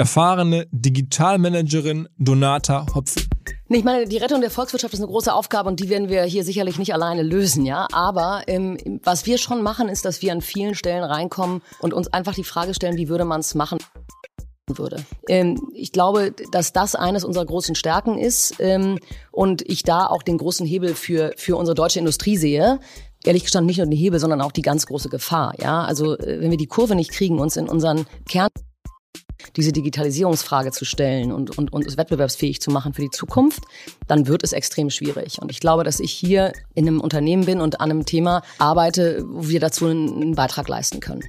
erfahrene Digitalmanagerin Donata Hopfen. Ich meine, die Rettung der Volkswirtschaft ist eine große Aufgabe und die werden wir hier sicherlich nicht alleine lösen, ja. Aber ähm, was wir schon machen, ist, dass wir an vielen Stellen reinkommen und uns einfach die Frage stellen, wie würde man es machen? würde. Ähm, ich glaube, dass das eines unserer großen Stärken ist ähm, und ich da auch den großen Hebel für, für unsere deutsche Industrie sehe. Ehrlich gestanden nicht nur den Hebel, sondern auch die ganz große Gefahr. Ja, also äh, wenn wir die Kurve nicht kriegen, uns in unseren Kern diese Digitalisierungsfrage zu stellen und, und, und es wettbewerbsfähig zu machen für die Zukunft, dann wird es extrem schwierig. Und ich glaube, dass ich hier in einem Unternehmen bin und an einem Thema arbeite, wo wir dazu einen Beitrag leisten können.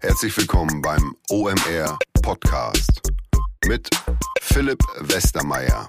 Herzlich willkommen beim OMR Podcast mit Philipp Westermeier.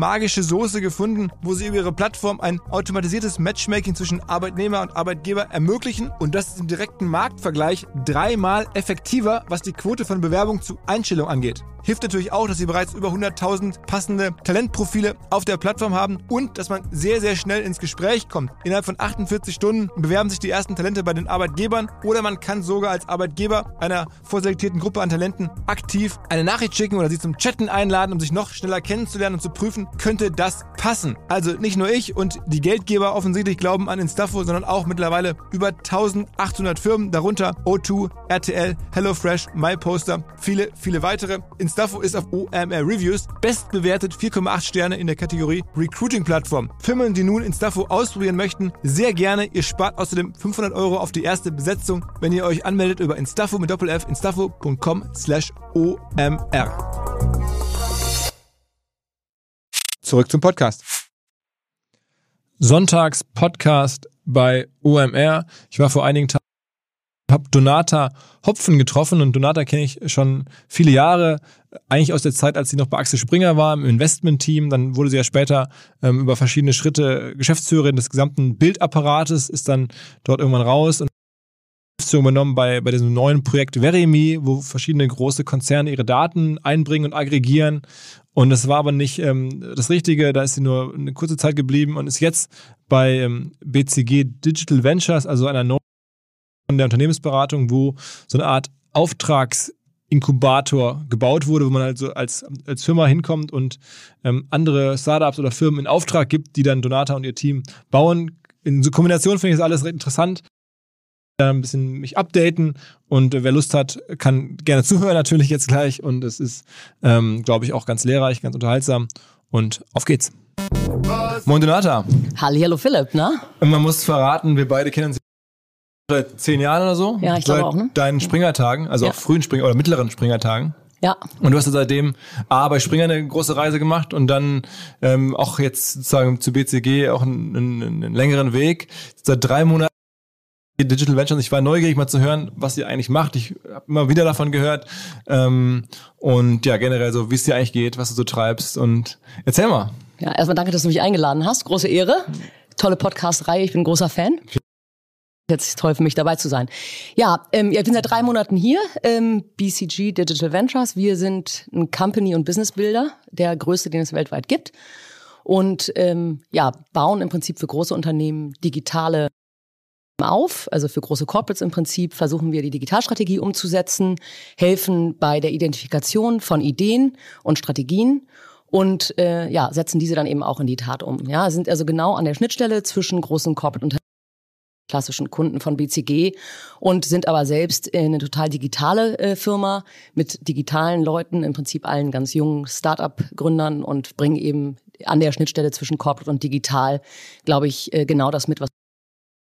magische Soße gefunden, wo sie über ihre Plattform ein automatisiertes Matchmaking zwischen Arbeitnehmer und Arbeitgeber ermöglichen und das ist im direkten Marktvergleich dreimal effektiver, was die Quote von Bewerbung zu Einstellung angeht. Hilft natürlich auch, dass sie bereits über 100.000 passende Talentprofile auf der Plattform haben und dass man sehr, sehr schnell ins Gespräch kommt. Innerhalb von 48 Stunden bewerben sich die ersten Talente bei den Arbeitgebern oder man kann sogar als Arbeitgeber einer vorselektierten Gruppe an Talenten aktiv eine Nachricht schicken oder sie zum Chatten einladen, um sich noch schneller kennenzulernen und zu prüfen, könnte das passen. Also nicht nur ich und die Geldgeber offensichtlich glauben an Instaffo, sondern auch mittlerweile über 1800 Firmen, darunter O2, RTL, HelloFresh, MyPoster, viele, viele weitere. Instaffo ist auf OMR Reviews bestbewertet 4,8 Sterne in der Kategorie Recruiting Plattform. Firmen, die nun Instaffo ausprobieren möchten, sehr gerne. Ihr spart außerdem 500 Euro auf die erste Besetzung, wenn ihr euch anmeldet über Instaffo mit Doppel-F instaffo.com slash OMR. Zurück zum Podcast. Sonntags Podcast bei OMR. Ich war vor einigen Tagen habe Donata Hopfen getroffen und Donata kenne ich schon viele Jahre, eigentlich aus der Zeit, als sie noch bei Axel Springer war im Investment-Team. Dann wurde sie ja später ähm, über verschiedene Schritte Geschäftsführerin des gesamten Bildapparates, ist dann dort irgendwann raus und übernommen bei, bei diesem neuen Projekt Verimi, wo verschiedene große Konzerne ihre Daten einbringen und aggregieren. Und das war aber nicht ähm, das Richtige, da ist sie nur eine kurze Zeit geblieben und ist jetzt bei ähm, BCG Digital Ventures, also einer neuen der Unternehmensberatung, wo so eine Art Auftragsinkubator gebaut wurde, wo man also als, als Firma hinkommt und ähm, andere Startups oder Firmen in Auftrag gibt, die dann Donata und ihr Team bauen. In so Kombination finde ich das alles recht interessant. Ein bisschen mich updaten und wer Lust hat, kann gerne zuhören natürlich jetzt gleich und es ist, ähm, glaube ich, auch ganz lehrreich, ganz unterhaltsam und auf geht's. Moin Donata. Hallo Philipp, ne? Man muss verraten, wir beide kennen uns seit zehn Jahren oder so. Ja, ich glaube auch. Ne? Deinen Springertagen, also ja. auch frühen Springer oder mittleren Springertagen. Ja. Und du hast ja seitdem A, bei Springer eine große Reise gemacht und dann ähm, auch jetzt sozusagen zu BCG auch einen, einen, einen längeren Weg. Seit drei Monaten Digital Ventures. Ich war neugierig mal zu hören, was ihr eigentlich macht. Ich habe immer wieder davon gehört. Ähm, und ja, generell so, wie es dir eigentlich geht, was du so treibst. Und erzähl mal. Ja, erstmal danke, dass du mich eingeladen hast. Große Ehre. Tolle Podcast-Reihe. Ich bin ein großer Fan. Jetzt toll für mich dabei zu sein. Ja, ähm, ich bin seit drei Monaten hier, ähm, BCG Digital Ventures. Wir sind ein Company- und Business Builder, der größte, den es weltweit gibt. Und ähm, ja, bauen im Prinzip für große Unternehmen digitale auf, also für große Corporates im Prinzip versuchen wir die Digitalstrategie umzusetzen, helfen bei der Identifikation von Ideen und Strategien und äh, ja, setzen diese dann eben auch in die Tat um. Ja, sind also genau an der Schnittstelle zwischen großen Corporate Unternehmen klassischen Kunden von BCG und sind aber selbst eine total digitale äh, Firma mit digitalen Leuten, im Prinzip allen ganz jungen Start-up-Gründern und bringen eben an der Schnittstelle zwischen Corporate und Digital, glaube ich, äh, genau das mit, was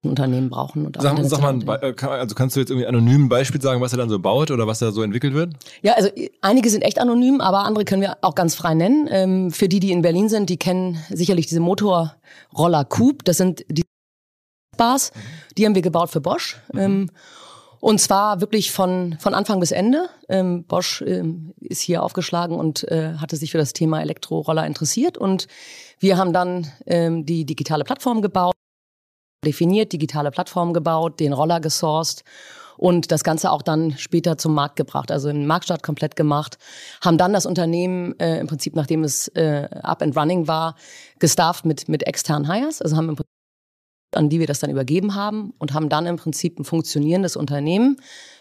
Unternehmen brauchen. Und sag, sag mal, äh, also kannst du jetzt irgendwie anonym ein Beispiel sagen, was er dann so baut oder was da so entwickelt wird? Ja, also einige sind echt anonym, aber andere können wir auch ganz frei nennen. Ähm, für die, die in Berlin sind, die kennen sicherlich diese Motorroller Coupe. Das sind die Bars. Die haben wir gebaut für Bosch. Mhm. Ähm, und zwar wirklich von, von Anfang bis Ende. Ähm, Bosch ähm, ist hier aufgeschlagen und äh, hatte sich für das Thema Elektroroller interessiert. Und wir haben dann ähm, die digitale Plattform gebaut, definiert, digitale Plattform gebaut, den Roller gesourced und das Ganze auch dann später zum Markt gebracht, also in Marktstart komplett gemacht, haben dann das Unternehmen äh, im Prinzip, nachdem es äh, up and running war, gestafft mit, mit externen Hires, also haben im Prinzip an die wir das dann übergeben haben und haben dann im Prinzip ein funktionierendes Unternehmen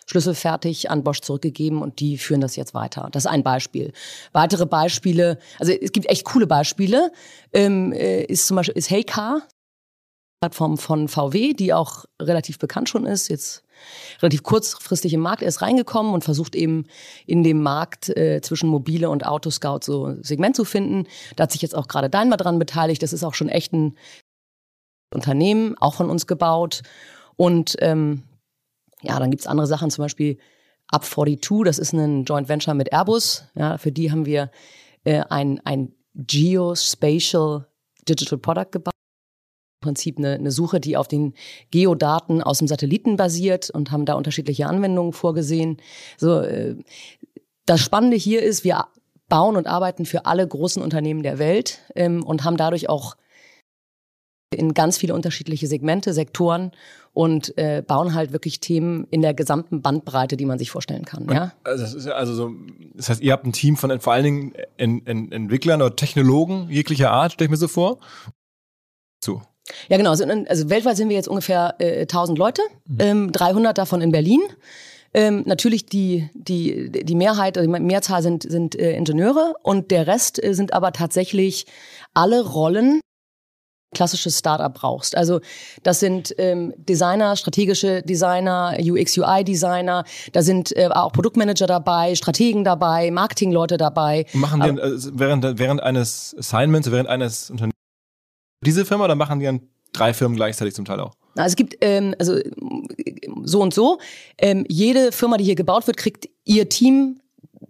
schlüsselfertig an Bosch zurückgegeben und die führen das jetzt weiter. Das ist ein Beispiel. Weitere Beispiele, also es gibt echt coole Beispiele, ähm, äh, ist zum Beispiel ist Heycar, Plattform von VW, die auch relativ bekannt schon ist, jetzt relativ kurzfristig im Markt erst reingekommen und versucht eben in dem Markt äh, zwischen Mobile und Autoscout so ein Segment zu finden. Da hat sich jetzt auch gerade Daimler dran beteiligt. Das ist auch schon echt ein Unternehmen, auch von uns gebaut. Und ähm, ja, dann gibt's andere Sachen, zum Beispiel Up42, das ist ein Joint Venture mit Airbus. Ja, für die haben wir äh, ein, ein Geospatial Digital Product gebaut. Im Prinzip eine, eine Suche, die auf den Geodaten aus dem Satelliten basiert und haben da unterschiedliche Anwendungen vorgesehen. So, äh, das Spannende hier ist, wir bauen und arbeiten für alle großen Unternehmen der Welt ähm, und haben dadurch auch in ganz viele unterschiedliche Segmente, Sektoren und äh, bauen halt wirklich Themen in der gesamten Bandbreite, die man sich vorstellen kann. Ja? Also das ist ja also so, das heißt, ihr habt ein Team von vor allen Dingen en, en, Entwicklern oder Technologen jeglicher Art, stelle ich mir so vor. So. Ja, genau. Also, also weltweit sind wir jetzt ungefähr äh, 1000 Leute, mhm. ähm, 300 davon in Berlin. Ähm, natürlich die, die, die Mehrheit, also die Mehrzahl sind, sind äh, Ingenieure und der Rest äh, sind aber tatsächlich alle Rollen, klassisches Startup brauchst. Also das sind ähm, Designer, strategische Designer, UX/UI-Designer, da sind äh, auch Produktmanager dabei, Strategen dabei, Marketingleute dabei. machen die äh, während, während eines Assignments, während eines Unternehmens diese Firma oder machen die dann drei Firmen gleichzeitig zum Teil auch? Also es gibt ähm, also so und so. Ähm, jede Firma, die hier gebaut wird, kriegt ihr Team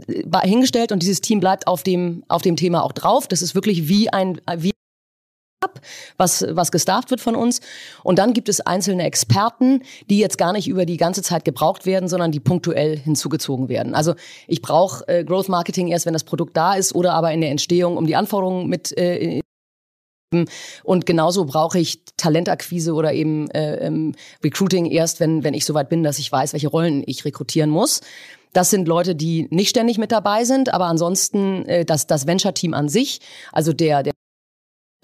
äh, hingestellt und dieses Team bleibt auf dem auf dem Thema auch drauf. Das ist wirklich wie ein wie was, was gestafft wird von uns. Und dann gibt es einzelne Experten, die jetzt gar nicht über die ganze Zeit gebraucht werden, sondern die punktuell hinzugezogen werden. Also ich brauche äh, Growth Marketing erst, wenn das Produkt da ist oder aber in der Entstehung, um die Anforderungen mit äh, und genauso brauche ich Talentakquise oder eben äh, ähm, Recruiting erst, wenn, wenn ich soweit bin, dass ich weiß, welche Rollen ich rekrutieren muss. Das sind Leute, die nicht ständig mit dabei sind, aber ansonsten äh, das, das Venture-Team an sich, also der, der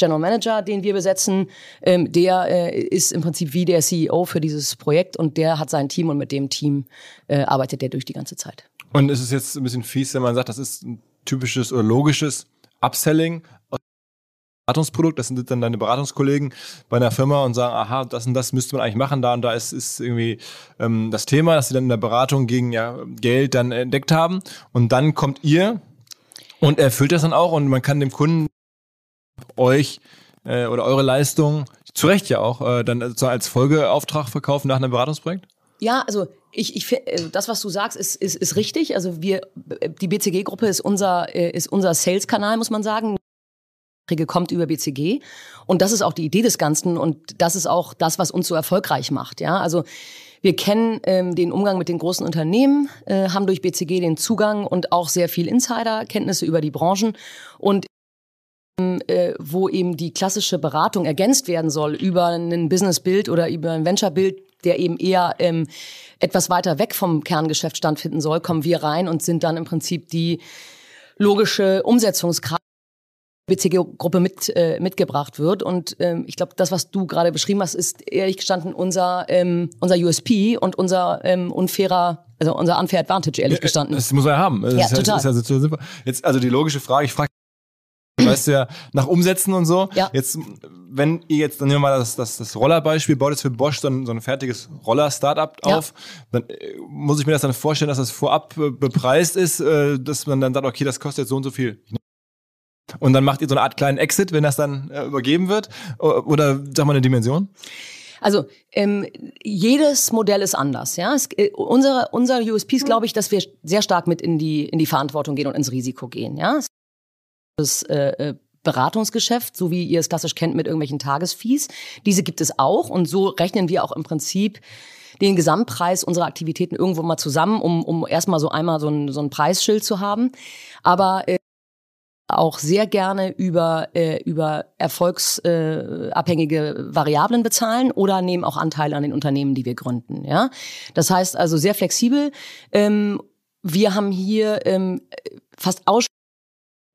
General Manager, den wir besetzen, ähm, der äh, ist im Prinzip wie der CEO für dieses Projekt und der hat sein Team und mit dem Team äh, arbeitet der durch die ganze Zeit. Und ist es jetzt ein bisschen fies, wenn man sagt, das ist ein typisches oder logisches Upselling Beratungsprodukt, das sind dann deine Beratungskollegen bei einer Firma und sagen, aha, das und das müsste man eigentlich machen, da und da ist, ist irgendwie ähm, das Thema, dass sie dann in der Beratung gegen ja, Geld dann entdeckt haben. Und dann kommt ihr und erfüllt das dann auch. Und man kann dem Kunden euch äh, oder eure Leistung, zu Recht ja auch, äh, dann als Folgeauftrag verkaufen nach einem Beratungsprojekt? Ja, also ich, ich äh, das, was du sagst, ist, ist, ist richtig. Also wir, die BCG-Gruppe ist unser, äh, ist unser Sales-Kanal, muss man sagen. kommt über BCG und das ist auch die Idee des Ganzen und das ist auch das, was uns so erfolgreich macht. Ja, also wir kennen ähm, den Umgang mit den großen Unternehmen, äh, haben durch BCG den Zugang und auch sehr viel Insider-Kenntnisse über die Branchen und äh, wo eben die klassische Beratung ergänzt werden soll über ein Business-Bild oder über ein Venture-Bild, der eben eher ähm, etwas weiter weg vom Kerngeschäft stattfinden soll, kommen wir rein und sind dann im Prinzip die logische Umsetzungskraft BCG-Gruppe mit, äh, mitgebracht wird. Und ähm, ich glaube, das, was du gerade beschrieben hast, ist ehrlich gestanden unser, ähm, unser USP und unser ähm, unfairer, also unser unfair Advantage, ehrlich gestanden. Das muss er haben. Das ja, ist total. Ja, ist ja so Jetzt, also die logische Frage, ich frage weißt du ja, nach Umsätzen und so. Ja. Jetzt, wenn ihr jetzt, dann nehmen wir mal das, das, das Rollerbeispiel, baut jetzt für Bosch dann so ein fertiges Roller-Startup ja. auf, dann äh, muss ich mir das dann vorstellen, dass das vorab äh, bepreist ist, äh, dass man dann sagt, okay, das kostet jetzt so und so viel. Und dann macht ihr so eine Art kleinen Exit, wenn das dann äh, übergeben wird? Oder sag mal eine Dimension? Also ähm, jedes Modell ist anders. Ja, es, äh, unsere, unser USP ist, glaube ich, dass wir sehr stark mit in die in die Verantwortung gehen und ins Risiko gehen. Ja, äh, Beratungsgeschäft, so wie ihr es klassisch kennt mit irgendwelchen Tagesfees. Diese gibt es auch und so rechnen wir auch im Prinzip den Gesamtpreis unserer Aktivitäten irgendwo mal zusammen, um, um erstmal so einmal so ein, so ein Preisschild zu haben. Aber äh, auch sehr gerne über, äh, über erfolgsabhängige äh, Variablen bezahlen oder nehmen auch Anteile an den Unternehmen, die wir gründen. Ja, Das heißt also sehr flexibel. Ähm, wir haben hier ähm, fast ausschließlich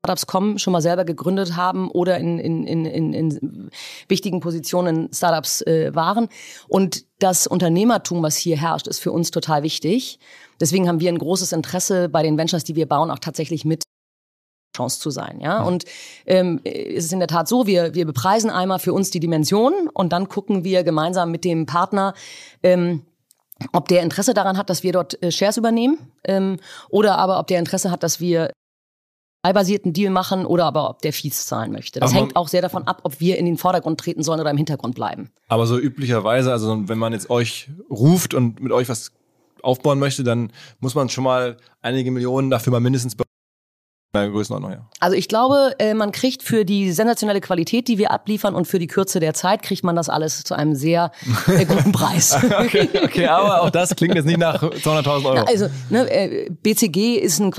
Startups kommen, schon mal selber gegründet haben oder in, in, in, in, in wichtigen Positionen Startups äh, waren. Und das Unternehmertum, was hier herrscht, ist für uns total wichtig. Deswegen haben wir ein großes Interesse bei den Ventures, die wir bauen, auch tatsächlich mit Chance zu sein. Ja? Und ähm, es ist in der Tat so, wir, wir bepreisen einmal für uns die Dimension und dann gucken wir gemeinsam mit dem Partner, ähm, ob der Interesse daran hat, dass wir dort äh, Shares übernehmen ähm, oder aber ob der Interesse hat, dass wir basierten Deal machen oder aber ob der Fees zahlen möchte. Das aber hängt auch sehr davon ab, ob wir in den Vordergrund treten sollen oder im Hintergrund bleiben. Aber so üblicherweise, also wenn man jetzt euch ruft und mit euch was aufbauen möchte, dann muss man schon mal einige Millionen dafür mal mindestens Größenordnung, ja. Also ich glaube, äh, man kriegt für die sensationelle Qualität, die wir abliefern und für die Kürze der Zeit, kriegt man das alles zu einem sehr äh, guten Preis. okay, okay, aber auch das klingt jetzt nicht nach 200.000 Euro. also ne, äh, BCG ist ein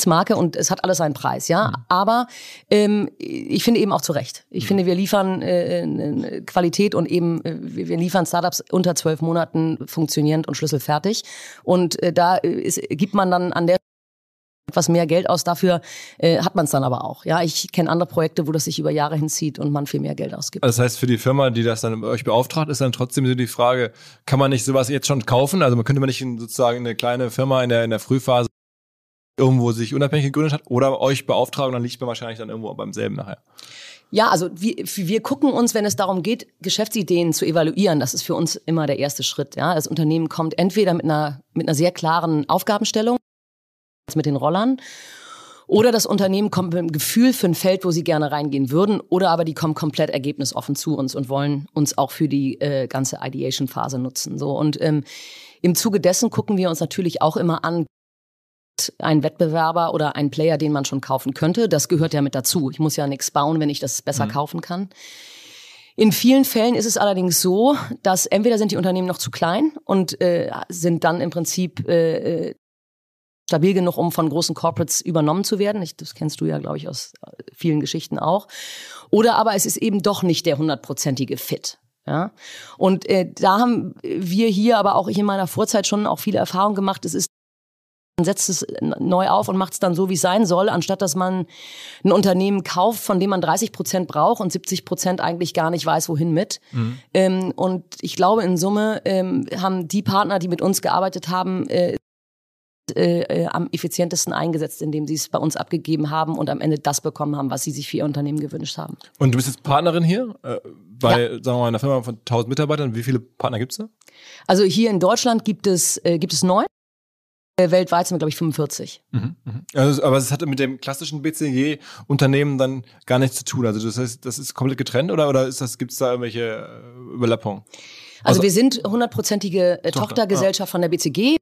Qualitätsmarke und es hat alles seinen Preis, ja. Mhm. Aber ähm, ich finde eben auch zu Recht. Ich mhm. finde, wir liefern äh, Qualität und eben äh, wir liefern Startups unter zwölf Monaten funktionierend und schlüsselfertig. Und äh, da ist, gibt man dann an der etwas mehr Geld aus. Dafür äh, hat man es dann aber auch. Ja, ich kenne andere Projekte, wo das sich über Jahre hinzieht und man viel mehr Geld ausgibt. Also das heißt, für die Firma, die das dann euch beauftragt, ist dann trotzdem so die Frage, kann man nicht sowas jetzt schon kaufen? Also man könnte man nicht sozusagen eine kleine Firma in der, in der Frühphase irgendwo sich unabhängig gegründet hat oder euch beauftragen, dann liegt man wahrscheinlich dann irgendwo beim selben nachher. Ja, also wir, wir gucken uns, wenn es darum geht, Geschäftsideen zu evaluieren, das ist für uns immer der erste Schritt. Ja, das Unternehmen kommt entweder mit einer mit einer sehr klaren Aufgabenstellung mit den Rollern. Oder das Unternehmen kommt mit einem Gefühl für ein Feld, wo sie gerne reingehen würden. Oder aber die kommen komplett ergebnisoffen zu uns und wollen uns auch für die äh, ganze Ideation-Phase nutzen. So Und ähm, im Zuge dessen gucken wir uns natürlich auch immer an, ein Wettbewerber oder ein Player, den man schon kaufen könnte. Das gehört ja mit dazu. Ich muss ja nichts bauen, wenn ich das besser mhm. kaufen kann. In vielen Fällen ist es allerdings so, dass entweder sind die Unternehmen noch zu klein und äh, sind dann im Prinzip äh, äh stabil genug, um von großen Corporates übernommen zu werden. Ich, das kennst du ja, glaube ich, aus äh, vielen Geschichten auch. Oder aber es ist eben doch nicht der hundertprozentige Fit. Ja? Und äh, da haben wir hier, aber auch ich in meiner Vorzeit schon auch viele Erfahrungen gemacht. Es ist setzt es neu auf und macht es dann so, wie es sein soll, anstatt dass man ein Unternehmen kauft, von dem man 30 Prozent braucht und 70 Prozent eigentlich gar nicht weiß, wohin mit. Mhm. Ähm, und ich glaube, in Summe ähm, haben die Partner, die mit uns gearbeitet haben, äh, äh, äh, am effizientesten eingesetzt, indem sie es bei uns abgegeben haben und am Ende das bekommen haben, was sie sich für ihr Unternehmen gewünscht haben. Und du bist jetzt Partnerin hier äh, bei, ja. sagen wir mal, einer Firma von 1000 Mitarbeitern. Wie viele Partner gibt es da? Also hier in Deutschland gibt es, äh, gibt es neun. Äh, weltweit sind wir, glaube ich, 45. Mhm, mh. also, aber es hatte mit dem klassischen BCG-Unternehmen dann gar nichts zu tun. Also das heißt, das ist komplett getrennt oder, oder gibt es da irgendwelche äh, Überlappungen? Also, also wir sind hundertprozentige Tochter, Tochtergesellschaft ah. von der BCG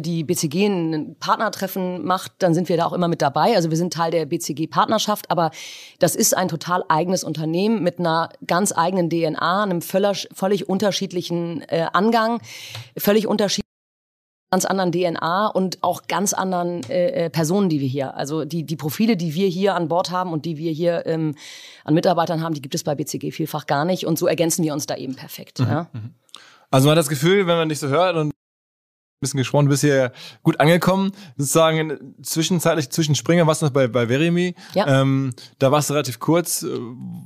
die BCG ein Partnertreffen macht, dann sind wir da auch immer mit dabei. Also wir sind Teil der BCG-Partnerschaft, aber das ist ein total eigenes Unternehmen mit einer ganz eigenen DNA, einem völlig, völlig unterschiedlichen äh, Angang, völlig unterschiedlichen ganz anderen DNA und auch ganz anderen äh, äh, Personen, die wir hier, also die die Profile, die wir hier an Bord haben und die wir hier ähm, an Mitarbeitern haben, die gibt es bei BCG vielfach gar nicht und so ergänzen wir uns da eben perfekt. Mhm. Ja. Mhm. Also man hat das Gefühl, wenn man dich so hört und bisschen gesprochen, bist hier gut angekommen. Sozusagen zwischenzeitlich zwischen Springer warst du noch bei, bei Verimi. Ja. Ähm, da warst du relativ kurz.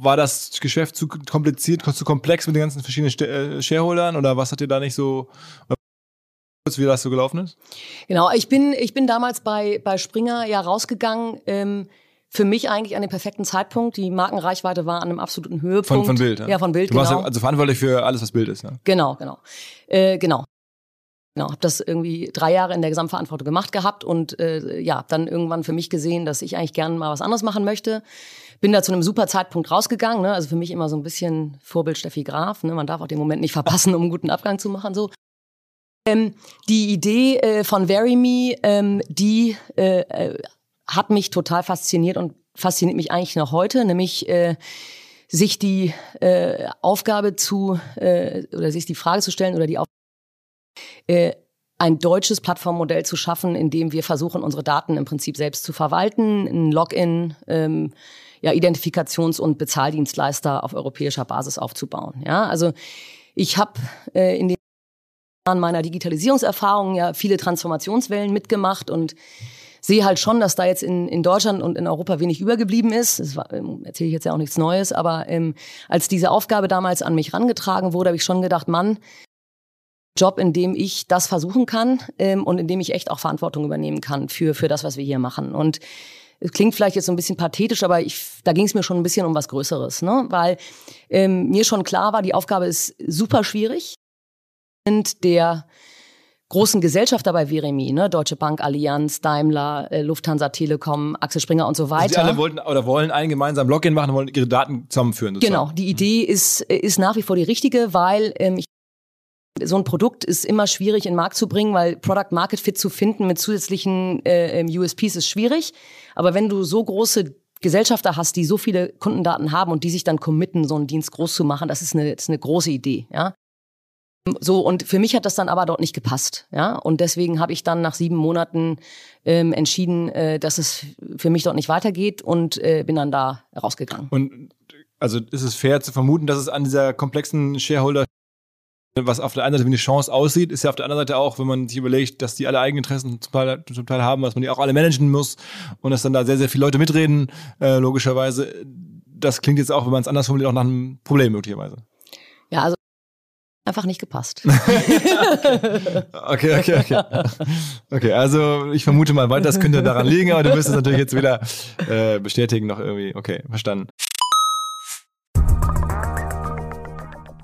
War das Geschäft zu kompliziert, zu komplex mit den ganzen verschiedenen äh, Shareholdern oder was hat dir da nicht so wie das so gelaufen ist? Genau, ich bin, ich bin damals bei, bei Springer ja rausgegangen. Ähm, für mich eigentlich an dem perfekten Zeitpunkt. Die Markenreichweite war an einem absoluten Höhepunkt. Von, von Bild, ja? Ja, von Bild, du genau. warst also verantwortlich für alles, was Bild ist, ja? Genau, genau. Äh, genau. Genau, habe das irgendwie drei Jahre in der Gesamtverantwortung gemacht gehabt und äh, ja, dann irgendwann für mich gesehen, dass ich eigentlich gerne mal was anderes machen möchte. Bin da zu einem super Zeitpunkt rausgegangen, ne? also für mich immer so ein bisschen Vorbild Steffi Graf. Ne? Man darf auch den Moment nicht verpassen, um einen guten Abgang zu machen. So. Ähm, die Idee äh, von VeryMe, ähm, die äh, äh hat mich total fasziniert und fasziniert mich eigentlich noch heute, nämlich äh, sich die äh, Aufgabe zu äh, oder sich die Frage zu stellen oder die Aufgabe, äh, ein deutsches Plattformmodell zu schaffen, in dem wir versuchen, unsere Daten im Prinzip selbst zu verwalten, ein Login, ähm, ja, Identifikations- und Bezahldienstleister auf europäischer Basis aufzubauen. Ja, also ich habe äh, in den Jahren meiner Digitalisierungserfahrung ja viele Transformationswellen mitgemacht und sehe halt schon, dass da jetzt in, in Deutschland und in Europa wenig übergeblieben ist. Das ähm, erzähle ich jetzt ja auch nichts Neues, aber ähm, als diese Aufgabe damals an mich rangetragen wurde, habe ich schon gedacht, Mann, Job, in dem ich das versuchen kann ähm, und in dem ich echt auch Verantwortung übernehmen kann für, für das, was wir hier machen. Und es klingt vielleicht jetzt so ein bisschen pathetisch, aber ich, da ging es mir schon ein bisschen um was Größeres, ne? weil ähm, mir schon klar war, die Aufgabe ist super schwierig. Der großen Gesellschafter bei Veremi, ne? Deutsche Bank, Allianz, Daimler, äh, Lufthansa, Telekom, Axel Springer und so weiter. Also die alle wollten oder wollen einen gemeinsamen Login machen, wollen ihre Daten zusammenführen. Sozusagen. Genau, die Idee ist, ist nach wie vor die richtige, weil ähm, ich so ein Produkt ist immer schwierig in den Markt zu bringen, weil Product Market Fit zu finden mit zusätzlichen äh, ähm, USPs ist schwierig. Aber wenn du so große Gesellschafter hast, die so viele Kundendaten haben und die sich dann committen, so einen Dienst groß zu machen, das ist eine, das ist eine große Idee, ja. So, und für mich hat das dann aber dort nicht gepasst, ja. Und deswegen habe ich dann nach sieben Monaten ähm, entschieden, äh, dass es für mich dort nicht weitergeht und äh, bin dann da rausgegangen. Und also ist es fair zu vermuten, dass es an dieser komplexen Shareholder was auf der einen Seite wie eine Chance aussieht, ist ja auf der anderen Seite auch, wenn man sich überlegt, dass die alle Eigeninteressen zum Teil, zum Teil haben, dass man die auch alle managen muss und dass dann da sehr, sehr viele Leute mitreden, äh, logischerweise. Das klingt jetzt auch, wenn man es anders formuliert, auch nach einem Problem möglicherweise. Ja, also einfach nicht gepasst. okay, okay, okay. Okay, also ich vermute mal das könnte daran liegen, aber du wirst es natürlich jetzt wieder äh, bestätigen noch irgendwie. Okay, verstanden.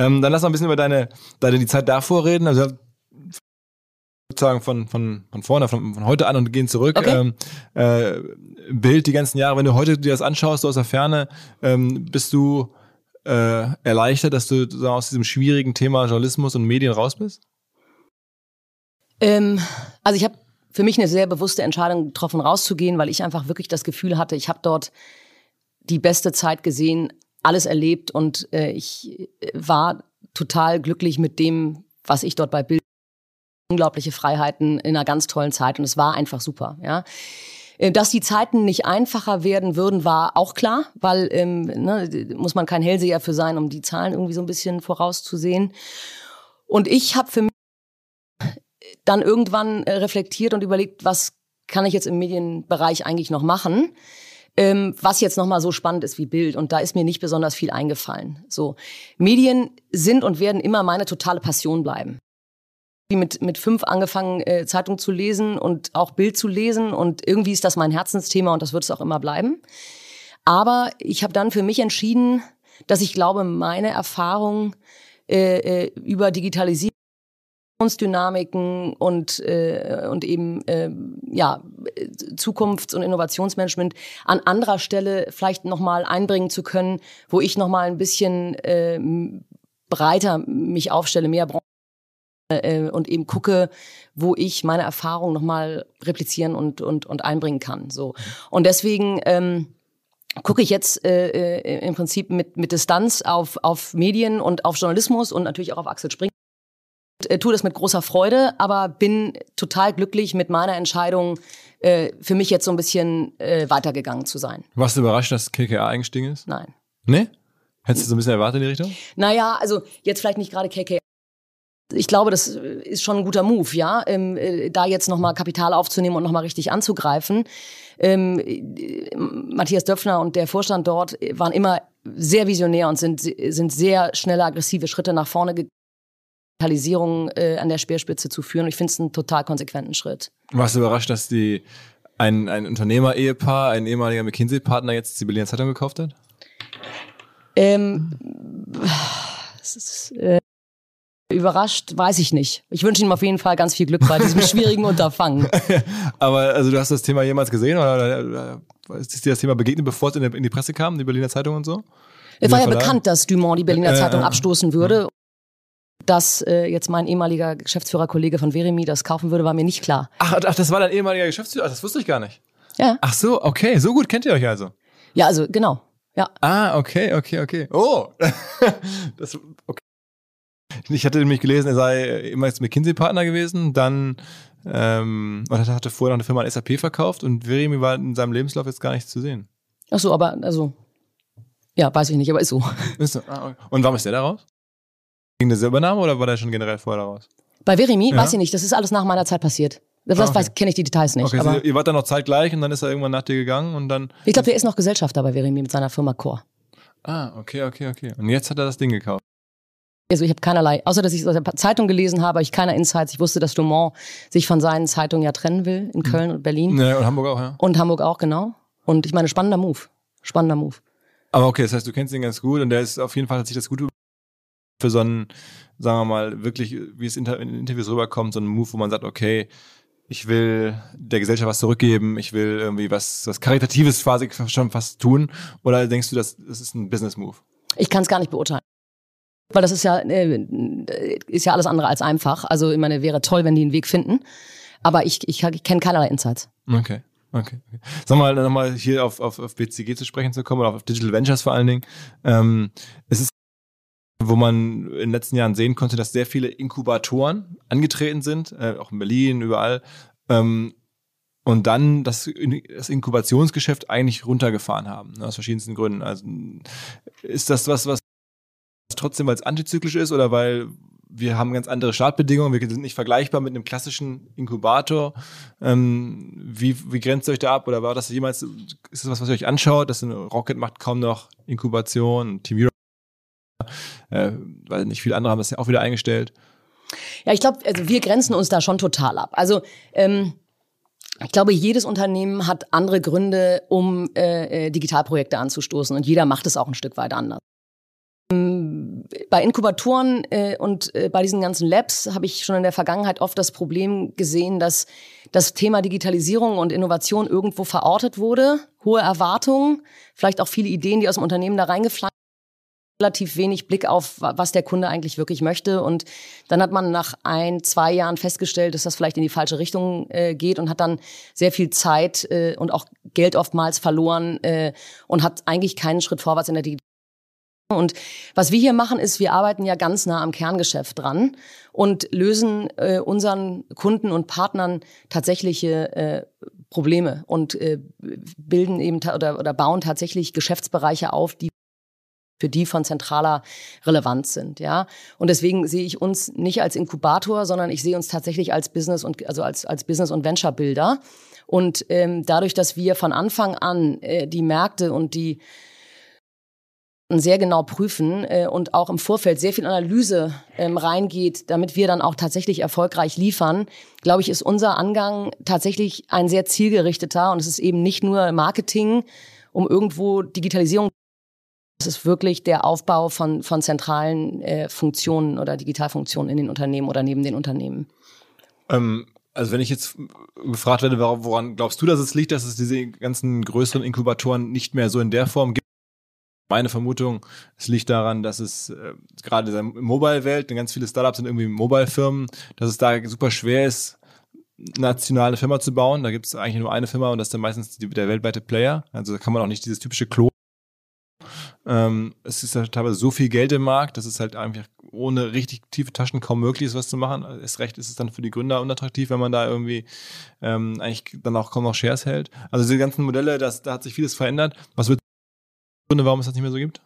Ähm, dann lass mal ein bisschen über deine, deine die Zeit davor reden. Also sozusagen von, von, von vorne, von, von heute an und gehen zurück. Okay. Ähm, äh, Bild die ganzen Jahre, wenn du heute dir das anschaust, so aus der Ferne, ähm, bist du äh, erleichtert, dass du so aus diesem schwierigen Thema Journalismus und Medien raus bist? Ähm, also ich habe für mich eine sehr bewusste Entscheidung getroffen, rauszugehen, weil ich einfach wirklich das Gefühl hatte, ich habe dort die beste Zeit gesehen, alles erlebt und äh, ich äh, war total glücklich mit dem, was ich dort bei Bild unglaubliche Freiheiten in einer ganz tollen Zeit und es war einfach super, ja. Äh, dass die Zeiten nicht einfacher werden würden, war auch klar, weil ähm, ne, muss man kein Hellseher für sein, um die Zahlen irgendwie so ein bisschen vorauszusehen. Und ich habe für mich dann irgendwann äh, reflektiert und überlegt, was kann ich jetzt im Medienbereich eigentlich noch machen? Ähm, was jetzt nochmal so spannend ist wie Bild. Und da ist mir nicht besonders viel eingefallen. So, Medien sind und werden immer meine totale Passion bleiben. Mit, mit fünf angefangen, äh, Zeitung zu lesen und auch Bild zu lesen. Und irgendwie ist das mein Herzensthema und das wird es auch immer bleiben. Aber ich habe dann für mich entschieden, dass ich glaube, meine Erfahrung äh, äh über Digitalisierung Dynamiken und, äh, und eben äh, ja, Zukunfts- und Innovationsmanagement an anderer Stelle vielleicht nochmal einbringen zu können, wo ich nochmal ein bisschen äh, breiter mich aufstelle, mehr Branchen äh, und eben gucke, wo ich meine Erfahrung nochmal replizieren und, und, und einbringen kann. So. Und deswegen ähm, gucke ich jetzt äh, äh, im Prinzip mit, mit Distanz auf, auf Medien und auf Journalismus und natürlich auch auf Axel Springer äh, tue das mit großer Freude, aber bin total glücklich mit meiner Entscheidung, äh, für mich jetzt so ein bisschen äh, weitergegangen zu sein. Warst du überrascht, dass KKA eingestiegen ist? Nein. Nee? Hättest du so ein bisschen erwartet in die Richtung? Naja, also jetzt vielleicht nicht gerade KKA. Ich glaube, das ist schon ein guter Move, ja, ähm, äh, da jetzt nochmal Kapital aufzunehmen und nochmal richtig anzugreifen. Ähm, äh, Matthias Döpfner und der Vorstand dort waren immer sehr visionär und sind, sind sehr schnelle, aggressive Schritte nach vorne gegangen. Digitalisierung äh, an der Speerspitze zu führen. Und ich finde es einen total konsequenten Schritt. Warst du überrascht, dass die ein, ein Unternehmer-Ehepaar, ein ehemaliger McKinsey-Partner jetzt die Berliner Zeitung gekauft hat? Ähm, ist, äh, überrascht, weiß ich nicht. Ich wünsche ihm auf jeden Fall ganz viel Glück bei diesem schwierigen Unterfangen. Aber also du hast das Thema jemals gesehen oder, oder ist dir das Thema begegnet, bevor es in, in, die Presse kam, die Berliner Zeitung und so? Es war ja bekannt, dass Dumont die Berliner Zeitung abstoßen würde. Dass äh, jetzt mein ehemaliger Geschäftsführerkollege von Veremi das kaufen würde, war mir nicht klar. Ach, ach das war dein ehemaliger Geschäftsführer? Ach, das wusste ich gar nicht. Ja. Ach so, okay, so gut kennt ihr euch also. Ja, also genau. Ja. Ah, okay, okay, okay. Oh, das, okay. Ich hatte nämlich gelesen, er sei immer jetzt McKinsey-Partner gewesen, dann ähm, und hatte vorher noch eine Firma an SAP verkauft und Veremi war in seinem Lebenslauf jetzt gar nicht zu sehen. Ach so, aber also ja, weiß ich nicht, aber ist so. Ist so. Ah, okay. Und warum ist der da raus? Wegen der Silbername oder war der schon generell vorher da raus? Bei Veremi, ja. weiß ich nicht, das ist alles nach meiner Zeit passiert. Das ah, okay. kenne ich die Details nicht. Okay, aber also ihr wart dann noch zeitgleich und dann ist er irgendwann nach dir gegangen und dann. Ich glaube, der ist noch Gesellschafter bei Veremi mit seiner Firma Core. Ah, okay, okay, okay. Und jetzt hat er das Ding gekauft. Also ich habe keinerlei, außer dass ich es aus der Zeitung gelesen habe, ich keine Insights. Ich wusste, dass Dumont sich von seinen Zeitungen ja trennen will in Köln mhm. und Berlin. Ja, und Hamburg auch, ja. Und Hamburg auch, genau. Und ich meine, spannender Move. Spannender Move. Aber okay, das heißt, du kennst ihn ganz gut und der ist auf jeden Fall, hat sich das gut für so einen, sagen wir mal, wirklich, wie es in Interviews rüberkommt, so einen Move, wo man sagt, okay, ich will der Gesellschaft was zurückgeben, ich will irgendwie was, was Karitatives quasi schon fast tun? Oder denkst du, das, das ist ein Business-Move? Ich kann es gar nicht beurteilen. Weil das ist ja, äh, ist ja alles andere als einfach. Also, ich meine, wäre toll, wenn die einen Weg finden. Aber ich, ich, ich kenne keinerlei Insights. Okay. Okay. okay. Sag mal, nochmal hier auf, auf, auf BCG zu sprechen zu kommen oder auf Digital Ventures vor allen Dingen. Ähm, es ist, wo man in den letzten Jahren sehen konnte, dass sehr viele Inkubatoren angetreten sind, äh, auch in Berlin, überall. Ähm, und dann das, das Inkubationsgeschäft eigentlich runtergefahren haben, ne, aus verschiedensten Gründen. Also ist das was, was trotzdem, weil es antizyklisch ist oder weil wir haben ganz andere Startbedingungen, wir sind nicht vergleichbar mit einem klassischen Inkubator. Ähm, wie, wie grenzt ihr euch da ab? Oder war das jemals, ist das was, was ihr euch anschaut? Das Rocket macht kaum noch Inkubation, Team Hero, äh, weil nicht viele andere haben das ja auch wieder eingestellt. Ja, ich glaube, also wir grenzen uns da schon total ab. Also ähm, ich glaube, jedes Unternehmen hat andere Gründe, um äh, äh Digitalprojekte anzustoßen und jeder macht es auch ein Stück weit anders. Bei Inkubatoren äh, und äh, bei diesen ganzen Labs habe ich schon in der Vergangenheit oft das Problem gesehen, dass das Thema Digitalisierung und Innovation irgendwo verortet wurde, hohe Erwartungen, vielleicht auch viele Ideen, die aus dem Unternehmen da reingeflankt relativ wenig Blick auf, was der Kunde eigentlich wirklich möchte. Und dann hat man nach ein, zwei Jahren festgestellt, dass das vielleicht in die falsche Richtung äh, geht und hat dann sehr viel Zeit äh, und auch Geld oftmals verloren äh, und hat eigentlich keinen Schritt vorwärts in der Digitalisierung und was wir hier machen, ist, wir arbeiten ja ganz nah am Kerngeschäft dran und lösen äh, unseren Kunden und Partnern tatsächliche äh, Probleme und äh, bilden eben oder, oder bauen tatsächlich Geschäftsbereiche auf, die für die von zentraler Relevanz sind, ja. Und deswegen sehe ich uns nicht als Inkubator, sondern ich sehe uns tatsächlich als Business und also als als Business und Venture Builder. Und ähm, dadurch, dass wir von Anfang an äh, die Märkte und die sehr genau prüfen äh, und auch im Vorfeld sehr viel Analyse ähm, reingeht, damit wir dann auch tatsächlich erfolgreich liefern, glaube ich, ist unser Angang tatsächlich ein sehr zielgerichteter und es ist eben nicht nur Marketing, um irgendwo Digitalisierung es ist wirklich der Aufbau von, von zentralen äh, Funktionen oder Digitalfunktionen in den Unternehmen oder neben den Unternehmen. Ähm, also wenn ich jetzt gefragt werde, woran glaubst du, dass es liegt, dass es diese ganzen größeren Inkubatoren nicht mehr so in der Form gibt? Meine Vermutung, es liegt daran, dass es äh, gerade in der Mobile-Welt, ganz viele Startups sind irgendwie Mobile-Firmen, dass es da super schwer ist, nationale Firma zu bauen. Da gibt es eigentlich nur eine Firma und das ist dann meistens die, der weltweite Player. Also da kann man auch nicht dieses typische Klo Ähm, es ist ja teilweise so viel Geld im Markt, dass es halt einfach ohne richtig tiefe Taschen kaum möglich ist, was zu machen. Erst recht ist es dann für die Gründer unattraktiv, wenn man da irgendwie ähm, eigentlich dann auch kaum noch Shares hält. Also diese ganzen Modelle, das, da hat sich vieles verändert. Was wird Gründe, warum es das nicht mehr so gibt?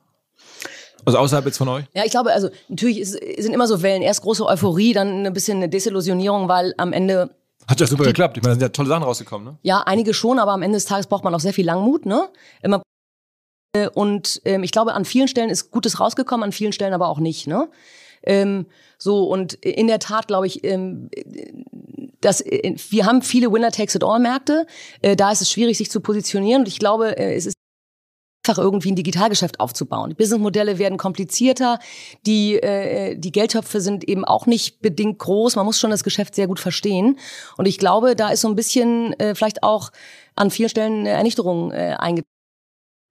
Also außerhalb jetzt von euch? Ja, ich glaube, also natürlich ist, sind immer so Wellen. Erst große Euphorie, dann ein bisschen eine Desillusionierung, weil am Ende hat ja super geklappt. Ich meine, da sind ja tolle Sachen rausgekommen, ne? Ja, einige schon, aber am Ende des Tages braucht man auch sehr viel Langmut, ne? Immer und ähm, ich glaube, an vielen Stellen ist Gutes rausgekommen, an vielen Stellen aber auch nicht, ne? Ähm, so und in der Tat glaube ich, ähm, dass äh, wir haben viele Winner takes it all Märkte. Äh, da ist es schwierig, sich zu positionieren. Und ich glaube, äh, es ist einfach irgendwie ein Digitalgeschäft aufzubauen. Die Businessmodelle werden komplizierter, die, äh, die Geldtöpfe sind eben auch nicht bedingt groß. Man muss schon das Geschäft sehr gut verstehen. Und ich glaube, da ist so ein bisschen äh, vielleicht auch an vielen Stellen eine Ernüchterung äh, eingetreten.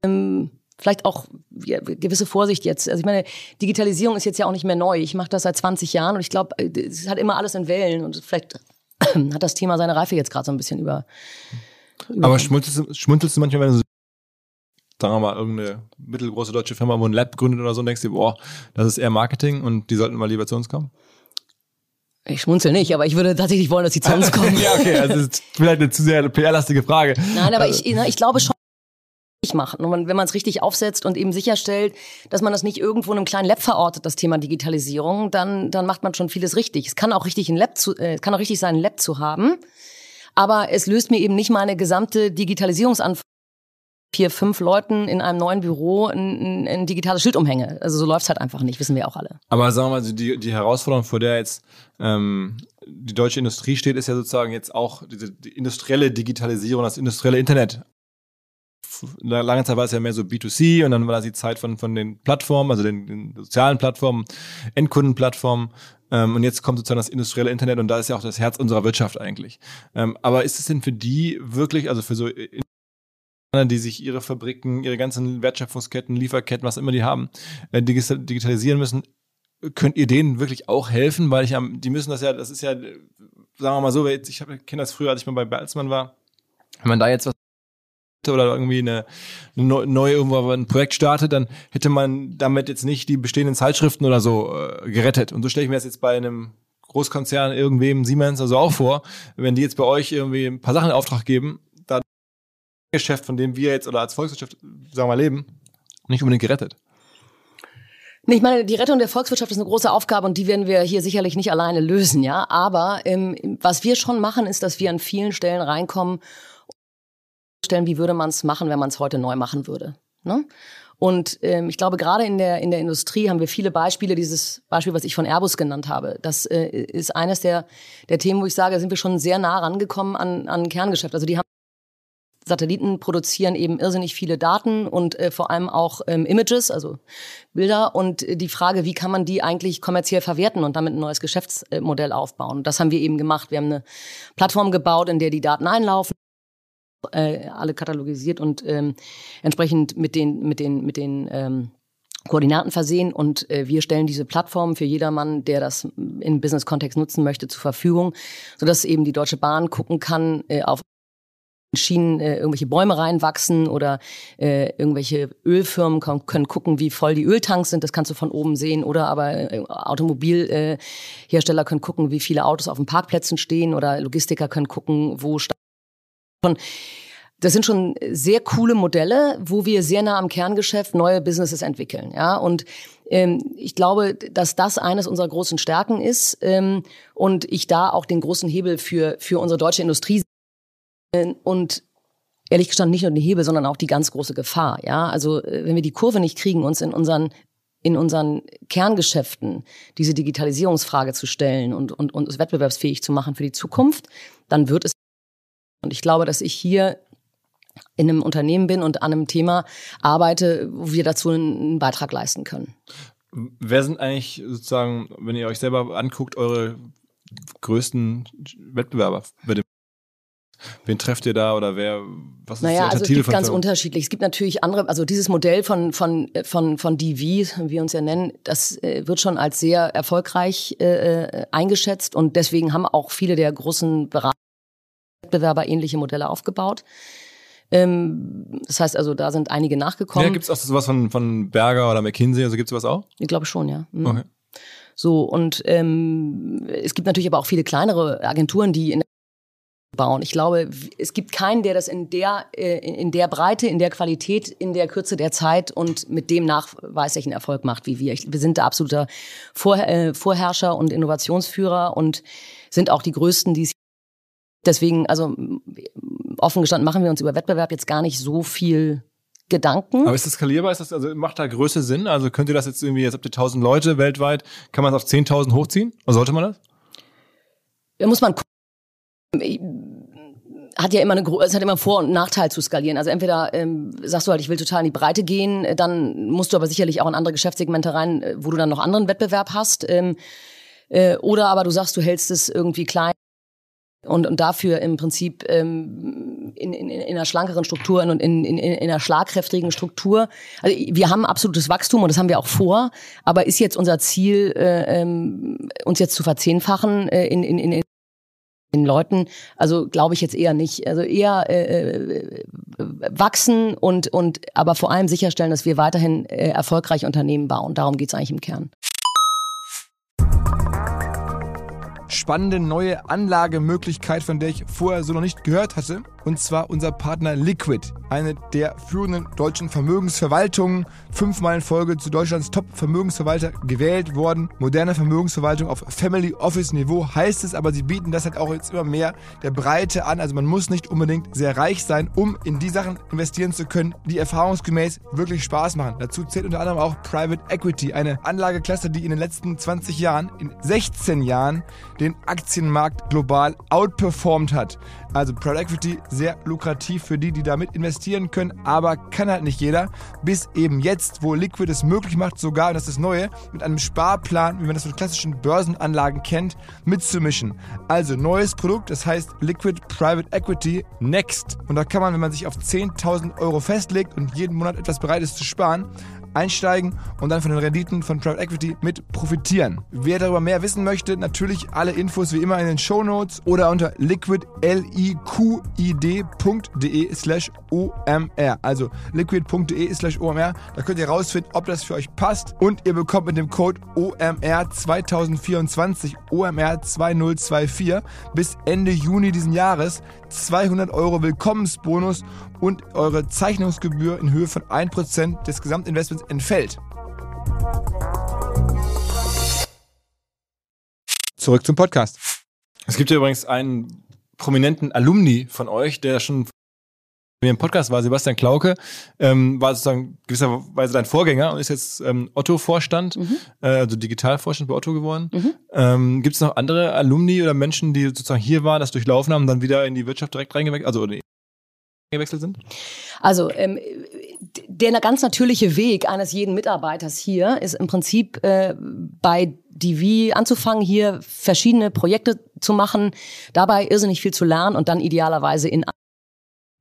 Ähm, vielleicht auch gewisse Vorsicht jetzt. Also ich meine, Digitalisierung ist jetzt ja auch nicht mehr neu. Ich mache das seit 20 Jahren und ich glaube, es hat immer alles in Wellen und vielleicht hat das Thema seine Reife jetzt gerade so ein bisschen über. über Aber schmunzelst, schmunzelst du manchmal, wenn du so sagen wir mal, irgendeine mittelgroße deutsche Firma, wo ein Lab gründet oder so, und denkst du, boah, das ist eher Marketing und die sollten mal lieber zu uns kommen? Ich schmunzel nicht, aber ich würde tatsächlich wollen, dass sie zu uns kommen. ja, okay, also das ist vielleicht eine zu sehr PR-lastige Frage. Nein, aber also. ich, ich glaube schon, machen. Und wenn man es richtig aufsetzt und eben sicherstellt, dass man das nicht irgendwo in einem kleinen Lab verortet, das Thema Digitalisierung, dann, dann macht man schon vieles richtig. Es kann auch richtig ein Lab zu, äh, kann auch richtig sein, ein Lab zu haben. Aber es löst mir eben nicht meine gesamte Digitalisierungsanforderung vier, fünf Leuten in einem neuen Büro ein, ein, ein digitales Schild umhänge. Also so läuft's halt einfach nicht, wissen wir auch alle. Aber sagen wir mal, die, die Herausforderung, vor der jetzt ähm, die deutsche Industrie steht, ist ja sozusagen jetzt auch diese die industrielle Digitalisierung, das industrielle Internet. Lange Zeit war es ja mehr so B2C und dann war das die Zeit von, von den Plattformen, also den, den sozialen Plattformen, Endkundenplattformen. Ähm, und jetzt kommt sozusagen das industrielle Internet und da ist ja auch das Herz unserer Wirtschaft eigentlich. Ähm, aber ist es denn für die wirklich, also für so die sich ihre Fabriken, ihre ganzen Wertschöpfungsketten, Lieferketten, was immer die haben, äh, digitalisieren müssen. Könnt ihr denen wirklich auch helfen? Weil ich am, die müssen das ja, das ist ja, sagen wir mal so, ich kenne das früher, als ich mal bei Bertelsmann war, wenn man da jetzt was oder irgendwie eine, eine neue irgendwo ein Projekt startet, dann hätte man damit jetzt nicht die bestehenden Zeitschriften oder so äh, gerettet. Und so stelle ich mir das jetzt bei einem Großkonzern, irgendwem, Siemens, also auch vor, wenn die jetzt bei euch irgendwie ein paar Sachen in Auftrag geben, Geschäft, von dem wir jetzt oder als Volkswirtschaft, sagen wir leben, nicht unbedingt gerettet. Ich meine, die Rettung der Volkswirtschaft ist eine große Aufgabe und die werden wir hier sicherlich nicht alleine lösen, ja. Aber ähm, was wir schon machen, ist, dass wir an vielen Stellen reinkommen stellen, wie würde man es machen, wenn man es heute neu machen würde. Ne? Und ähm, ich glaube, gerade in der, in der Industrie haben wir viele Beispiele. Dieses Beispiel, was ich von Airbus genannt habe, das äh, ist eines der, der Themen, wo ich sage, sind wir schon sehr nah rangekommen an, an Kerngeschäft. Also die haben Satelliten produzieren eben irrsinnig viele Daten und äh, vor allem auch ähm, Images, also Bilder. Und äh, die Frage, wie kann man die eigentlich kommerziell verwerten und damit ein neues Geschäftsmodell aufbauen? Das haben wir eben gemacht. Wir haben eine Plattform gebaut, in der die Daten einlaufen, äh, alle katalogisiert und ähm, entsprechend mit den, mit den, mit den ähm, Koordinaten versehen und äh, wir stellen diese Plattform für jedermann, der das im Business-Kontext nutzen möchte, zur Verfügung, sodass eben die Deutsche Bahn gucken kann äh, auf Schienen äh, irgendwelche Bäume reinwachsen oder äh, irgendwelche Ölfirmen können, gucken, wie voll die Öltanks sind. Das kannst du von oben sehen. Oder aber äh, Automobilhersteller äh, können gucken, wie viele Autos auf den Parkplätzen stehen. Oder Logistiker können gucken, wo schon das sind schon sehr coole Modelle, wo wir sehr nah am Kerngeschäft neue Businesses entwickeln. Ja, und ähm, ich glaube, dass das eines unserer großen Stärken ist ähm, und ich da auch den großen Hebel für für unsere deutsche Industrie und ehrlich gestanden nicht nur den Hebel, sondern auch die ganz große Gefahr. Ja, also äh, wenn wir die Kurve nicht kriegen, uns in unseren in unseren Kerngeschäften diese Digitalisierungsfrage zu stellen und, und, und uns wettbewerbsfähig zu machen für die Zukunft, dann wird es. Und ich glaube, dass ich hier in einem Unternehmen bin und an einem Thema arbeite, wo wir dazu einen Beitrag leisten können. Wer sind eigentlich sozusagen, wenn ihr euch selber anguckt, eure größten Wettbewerber bei dem Wen trefft ihr da oder wer? Was ist naja, die also es gibt ganz unterschiedlich. Es gibt natürlich andere, also dieses Modell von von von von DV, wie wir uns ja nennen, das äh, wird schon als sehr erfolgreich äh, äh, eingeschätzt und deswegen haben auch viele der großen Berater Wettbewerber ähnliche Modelle aufgebaut. Ähm, das heißt also, da sind einige nachgekommen. Ja, gibt es auch sowas von, von Berger oder McKinsey? Also gibt es sowas auch? Ich glaube schon, ja. Mhm. Okay. So, und ähm, es gibt natürlich aber auch viele kleinere Agenturen, die in bauen. Ich glaube, es gibt keinen, der das in der, äh, in der Breite, in der Qualität, in der Kürze der Zeit und mit dem nachweislichen Erfolg macht wie wir. Wir sind der absolute Vor äh, Vorherrscher und Innovationsführer und sind auch die größten, die es Deswegen, also offen gestanden, machen wir uns über Wettbewerb jetzt gar nicht so viel Gedanken. Aber ist das skalierbar? Ist das, also macht da Größe Sinn? Also könnt ihr das jetzt irgendwie, jetzt habt ihr 1000 Leute weltweit, kann man es auf 10.000 hochziehen? Oder sollte man das? Da muss man hat ja immer eine, es hat immer Vor- und Nachteil zu skalieren. Also entweder ähm, sagst du halt, ich will total in die Breite gehen, dann musst du aber sicherlich auch in andere Geschäftssegmente rein, wo du dann noch anderen Wettbewerb hast. Ähm, äh, oder aber du sagst, du hältst es irgendwie klein und, und dafür im Prinzip ähm, in, in, in einer schlankeren Struktur und in, in, in einer schlagkräftigen Struktur. Also wir haben absolutes Wachstum und das haben wir auch vor, aber ist jetzt unser Ziel, äh, ähm, uns jetzt zu verzehnfachen äh, in, in, in den Leuten, also glaube ich jetzt eher nicht. Also eher äh, äh, wachsen und, und aber vor allem sicherstellen, dass wir weiterhin äh, erfolgreich Unternehmen bauen. Darum geht's eigentlich im Kern. spannende neue Anlagemöglichkeit, von der ich vorher so noch nicht gehört hatte. Und zwar unser Partner Liquid, eine der führenden deutschen Vermögensverwaltungen. Fünfmal in Folge zu Deutschlands Top-Vermögensverwalter gewählt worden. Moderne Vermögensverwaltung auf Family Office Niveau heißt es, aber sie bieten das halt auch jetzt immer mehr der Breite an. Also man muss nicht unbedingt sehr reich sein, um in die Sachen investieren zu können, die erfahrungsgemäß wirklich Spaß machen. Dazu zählt unter anderem auch Private Equity, eine Anlageklasse, die in den letzten 20 Jahren, in 16 Jahren, den Aktienmarkt global outperformed hat. Also Private Equity sehr lukrativ für die, die damit investieren können, aber kann halt nicht jeder. Bis eben jetzt, wo Liquid es möglich macht, sogar, und das ist das Neue, mit einem Sparplan, wie man das von klassischen Börsenanlagen kennt, mitzumischen. Also neues Produkt, das heißt Liquid Private Equity Next. Und da kann man, wenn man sich auf 10.000 Euro festlegt und jeden Monat etwas bereit ist zu sparen, einsteigen und dann von den Renditen von Private Equity mit profitieren. Wer darüber mehr wissen möchte, natürlich alle Infos wie immer in den Show Notes oder unter liquid.de slash omr. Also liquid.de slash omr. Da könnt ihr rausfinden, ob das für euch passt und ihr bekommt mit dem Code OMR 2024 OMR 2024 bis Ende Juni diesen Jahres 200 Euro Willkommensbonus und eure Zeichnungsgebühr in Höhe von 1% des Gesamtinvestments entfällt. Zurück zum Podcast. Es gibt ja übrigens einen prominenten Alumni von euch, der schon mir im Podcast war, Sebastian Klauke, ähm, war sozusagen gewisserweise dein Vorgänger und ist jetzt ähm, Otto-Vorstand, mhm. äh, also Digitalvorstand bei Otto geworden. Mhm. Ähm, Gibt es noch andere Alumni oder Menschen, die sozusagen hier waren, das durchlaufen haben dann wieder in die Wirtschaft direkt reingewechselt, also gewechselt sind? Also ähm, der ganz natürliche Weg eines jeden Mitarbeiters hier ist im Prinzip äh, bei DV anzufangen, hier verschiedene Projekte zu machen, dabei irrsinnig viel zu lernen und dann idealerweise in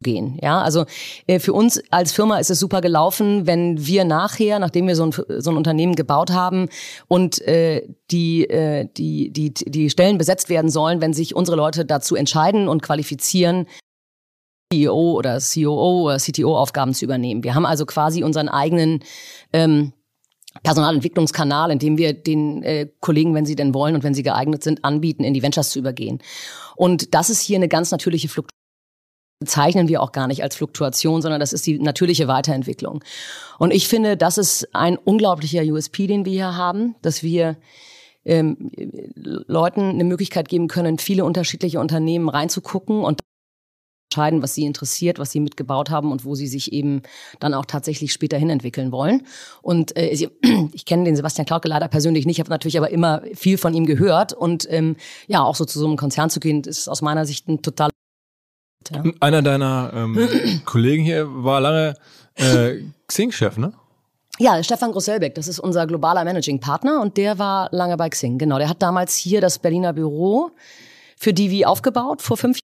gehen. Ja, also äh, für uns als Firma ist es super gelaufen, wenn wir nachher, nachdem wir so ein, so ein Unternehmen gebaut haben und äh, die, äh, die, die, die Stellen besetzt werden sollen, wenn sich unsere Leute dazu entscheiden und qualifizieren, CEO oder COO oder CTO-Aufgaben zu übernehmen. Wir haben also quasi unseren eigenen ähm, Personalentwicklungskanal, in dem wir den äh, Kollegen, wenn sie denn wollen und wenn sie geeignet sind, anbieten, in die Ventures zu übergehen. Und das ist hier eine ganz natürliche Fluktuation bezeichnen wir auch gar nicht als Fluktuation, sondern das ist die natürliche Weiterentwicklung. Und ich finde, das ist ein unglaublicher USP, den wir hier haben, dass wir ähm, Leuten eine Möglichkeit geben können, viele unterschiedliche Unternehmen reinzugucken und entscheiden, was sie interessiert, was sie mitgebaut haben und wo sie sich eben dann auch tatsächlich später hin entwickeln wollen. Und äh, ich kenne den Sebastian Klauke leider persönlich nicht, habe natürlich aber immer viel von ihm gehört. Und ähm, ja, auch so zu so einem Konzern zu gehen, ist aus meiner Sicht ein total ja. Einer deiner ähm, Kollegen hier war lange äh, Xing-Chef, ne? Ja, Stefan Grosselbeck, das ist unser globaler Managing Partner und der war lange bei Xing. Genau, der hat damals hier das Berliner Büro für Divi aufgebaut vor fünf Jahren.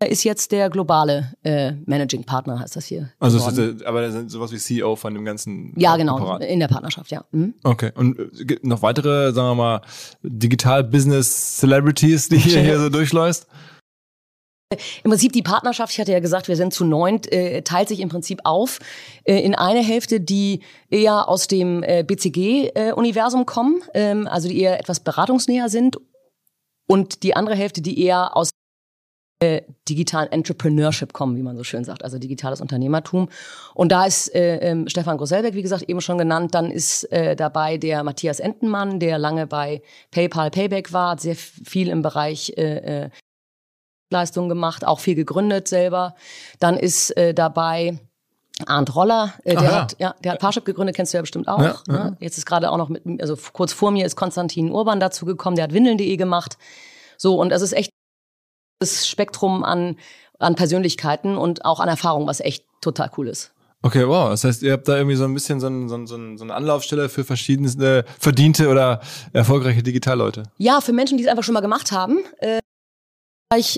Er ist jetzt der globale äh, Managing Partner, heißt das hier. Also, ist das, aber er sind sowas wie CEO von dem ganzen. Ja, genau, Apparat. in der Partnerschaft, ja. Mhm. Okay. Und äh, gibt noch weitere, sagen wir mal, Digital-Business-Celebrities, die hier, hier so durchläufst? Im Prinzip die Partnerschaft, ich hatte ja gesagt, wir sind zu neunt, äh, teilt sich im Prinzip auf äh, in eine Hälfte, die eher aus dem äh, BCG-Universum kommen, ähm, also die eher etwas beratungsnäher sind und die andere Hälfte, die eher aus äh, digitalen Entrepreneurship kommen, wie man so schön sagt, also digitales Unternehmertum. Und da ist äh, ähm, Stefan Grosselbeck, wie gesagt, eben schon genannt. Dann ist äh, dabei der Matthias Entenmann, der lange bei PayPal Payback war, sehr viel im Bereich äh, äh, Leistungen gemacht, auch viel gegründet selber. Dann ist äh, dabei Arndt Roller, äh, der, ja. hat, ja, der hat Parship gegründet, kennst du ja bestimmt auch. Ja. Ne? Jetzt ist gerade auch noch mit, also kurz vor mir ist Konstantin Urban dazu gekommen, der hat Windeln.de gemacht. So, und das ist echt das Spektrum an, an Persönlichkeiten und auch an Erfahrung, was echt total cool ist. Okay, wow. Das heißt, ihr habt da irgendwie so ein bisschen so, ein, so, ein, so eine Anlaufstelle für verschiedene verdiente oder erfolgreiche Digitalleute. Ja, für Menschen, die es einfach schon mal gemacht haben. Äh,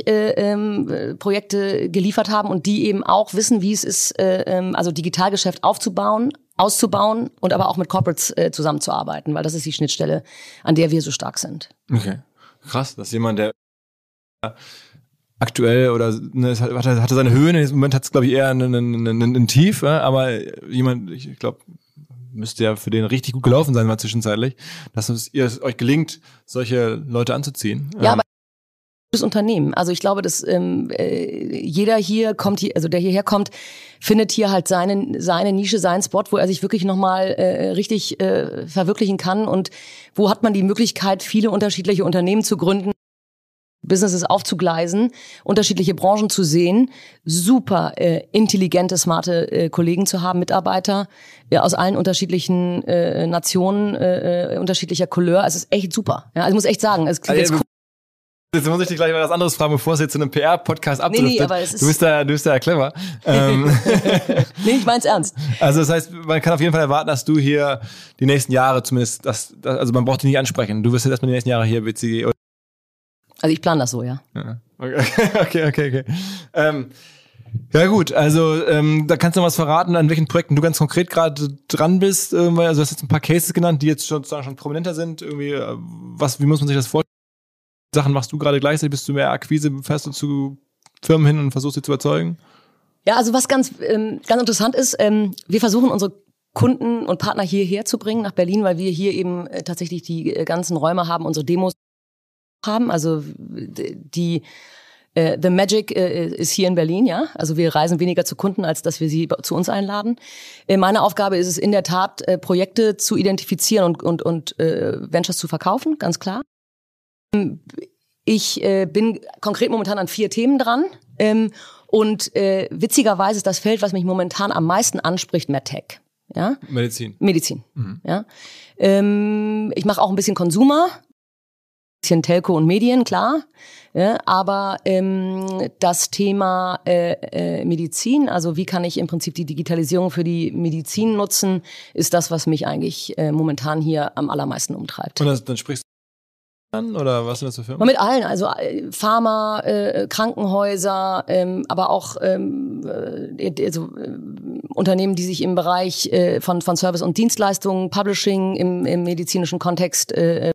ähm, Projekte geliefert haben und die eben auch wissen, wie es ist, äh, ähm, also Digitalgeschäft aufzubauen, auszubauen und aber auch mit Corporates äh, zusammenzuarbeiten, weil das ist die Schnittstelle, an der wir so stark sind. Okay, krass, dass jemand, der aktuell oder ne, hatte, hatte seine Höhen, im Moment hat es glaube ich eher einen, einen, einen, einen Tief, aber jemand, ich glaube, müsste ja für den richtig gut gelaufen sein, mal zwischenzeitlich, dass es ihr es euch gelingt, solche Leute anzuziehen. Ja, ähm. aber Unternehmen. Also ich glaube, dass ähm, äh, jeder hier kommt, hier, also der hierher kommt, findet hier halt seine, seine Nische, seinen Spot, wo er sich wirklich nochmal äh, richtig äh, verwirklichen kann und wo hat man die Möglichkeit, viele unterschiedliche Unternehmen zu gründen. Businesses aufzugleisen, unterschiedliche Branchen zu sehen, super äh, intelligente, smarte äh, Kollegen zu haben, Mitarbeiter ja, aus allen unterschiedlichen äh, Nationen, äh, äh unterschiedlicher Couleur. Es ist echt super. Ja, also ich muss echt sagen, es klingt also, jetzt cool. Jetzt muss ich dich gleich mal was anderes fragen, bevor es jetzt zu einem PR-Podcast abdriftet. Nee, nee, aber es ist du bist da, du bist da clever. ähm. nee, ich mein's ernst. Also das heißt, man kann auf jeden Fall erwarten, dass du hier die nächsten Jahre zumindest, das, das also man braucht dich nicht ansprechen. Du wirst jetzt erstmal die nächsten Jahre hier BCG also ich plane das so, ja. ja. Okay, okay, okay. okay. Ähm, ja gut, also ähm, da kannst du was verraten, an welchen Projekten du ganz konkret gerade dran bist. Irgendwie. Also du hast jetzt ein paar Cases genannt, die jetzt schon, schon prominenter sind. Irgendwie, äh, was, wie muss man sich das vorstellen? Sachen machst du gerade gleichzeitig? Bist du mehr Akquise? Fährst du zu Firmen hin und versuchst sie zu überzeugen? Ja, also was ganz, ähm, ganz interessant ist, ähm, wir versuchen unsere Kunden und Partner hierher zu bringen nach Berlin, weil wir hier eben äh, tatsächlich die äh, ganzen Räume haben, unsere Demos haben. Also die äh, The Magic äh, ist hier in Berlin, ja. Also wir reisen weniger zu Kunden, als dass wir sie zu uns einladen. Äh, meine Aufgabe ist es in der Tat, äh, Projekte zu identifizieren und, und, und Ventures zu verkaufen, ganz klar. Ich äh, bin konkret momentan an vier Themen dran. Ähm, und äh, witzigerweise ist das Feld, was mich momentan am meisten anspricht, MedTech. Ja? Medizin. Medizin. Mhm. Ja. Ähm, ich mache auch ein bisschen Consumer, bisschen Telco und Medien, klar. Ja, aber ähm, das Thema äh, äh, Medizin, also wie kann ich im Prinzip die Digitalisierung für die Medizin nutzen, ist das, was mich eigentlich äh, momentan hier am allermeisten umtreibt. Und das, dann sprichst du an oder was sind das für Firmen? Mit allen, also äh, Pharma, äh, Krankenhäuser, ähm, aber auch ähm, äh, also, äh, Unternehmen, die sich im Bereich äh, von, von Service und Dienstleistungen, Publishing im, im medizinischen Kontext äh,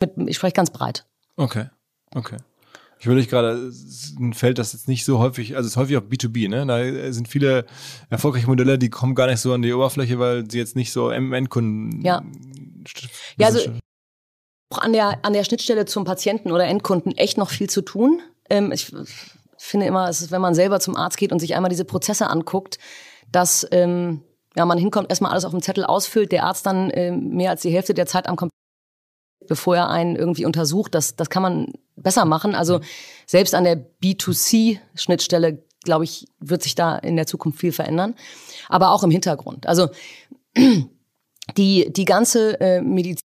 mit, ich spreche ganz breit. Okay, okay. Ich würde gerade, ein Feld, das jetzt nicht so häufig, also es ist häufig auch B2B, ne? Da sind viele erfolgreiche Modelle, die kommen gar nicht so an die Oberfläche, weil sie jetzt nicht so M-Endkunden. Ja. Ja, also an der, an der Schnittstelle zum Patienten oder Endkunden echt noch viel zu tun. Ähm, ich finde immer, es ist, wenn man selber zum Arzt geht und sich einmal diese Prozesse anguckt, dass ähm, ja, man hinkommt, erstmal alles auf dem Zettel ausfüllt, der Arzt dann ähm, mehr als die Hälfte der Zeit am Computer bevor er einen irgendwie untersucht. Das, das kann man besser machen. Also selbst an der B2C-Schnittstelle, glaube ich, wird sich da in der Zukunft viel verändern. Aber auch im Hintergrund. Also die, die ganze äh, Medizin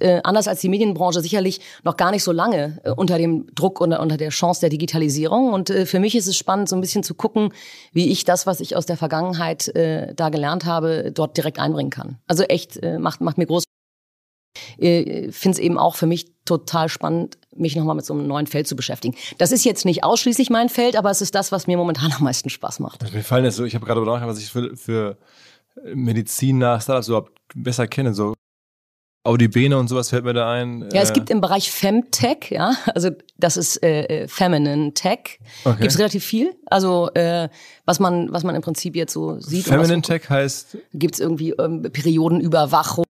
äh, anders als die Medienbranche sicherlich noch gar nicht so lange äh, unter dem Druck und unter der Chance der Digitalisierung. Und äh, für mich ist es spannend, so ein bisschen zu gucken, wie ich das, was ich aus der Vergangenheit da gelernt habe, dort direkt einbringen kann. Also echt macht, macht mir groß äh, finde es eben auch für mich total spannend, mich nochmal mit so einem neuen Feld zu beschäftigen. Das ist jetzt nicht ausschließlich mein Feld, aber es ist das, was mir momentan am meisten Spaß macht. Also mir fallen jetzt so, ich habe gerade überlegt, was ich für, für Medizin nach Startups überhaupt besser kenne. So Audi Bene und sowas fällt mir da ein. Ja, es Äh, gibt im Bereich Femtech, ja, also das ist äh, äh, Feminine Tech, Okay. gibt's relativ viel. Also äh, was man was man im Prinzip jetzt so sieht. Feminine Tech heißt. Gibt's irgendwie ähm, Periodenüberwachung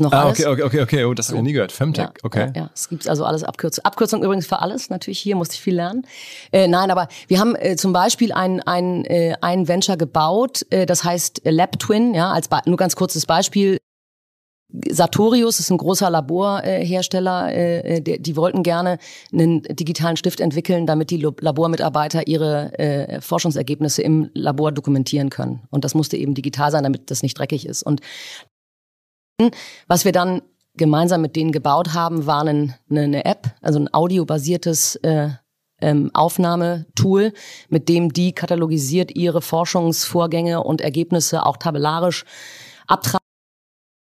noch Ah, alles. okay, okay, okay, okay. Oh, das habe ich nie gehört. Femtech, Ja, okay. Ja, ja, es gibt also alles Abkürzung. Abkürzung übrigens für alles, natürlich hier musste ich viel lernen. Äh, nein, aber wir haben äh, zum Beispiel ein, ein, äh, ein Venture gebaut, äh, das heißt äh, Lab Twin, ja, als nur ganz kurzes Beispiel. Sartorius ist ein großer Laborhersteller, äh, äh, die, wollten gerne einen digitalen Stift entwickeln, damit die Labormitarbeiter ihre äh, Forschungsergebnisse im Labor dokumentieren können. Und das musste eben digital sein, damit das nicht dreckig ist. Und was wir dann gemeinsam mit denen gebaut haben, war eine, eine App, also ein audiobasiertes äh, ähm, Aufnahmetool, mit dem die katalogisiert ihre Forschungsvorgänge und Ergebnisse auch tabellarisch abtragen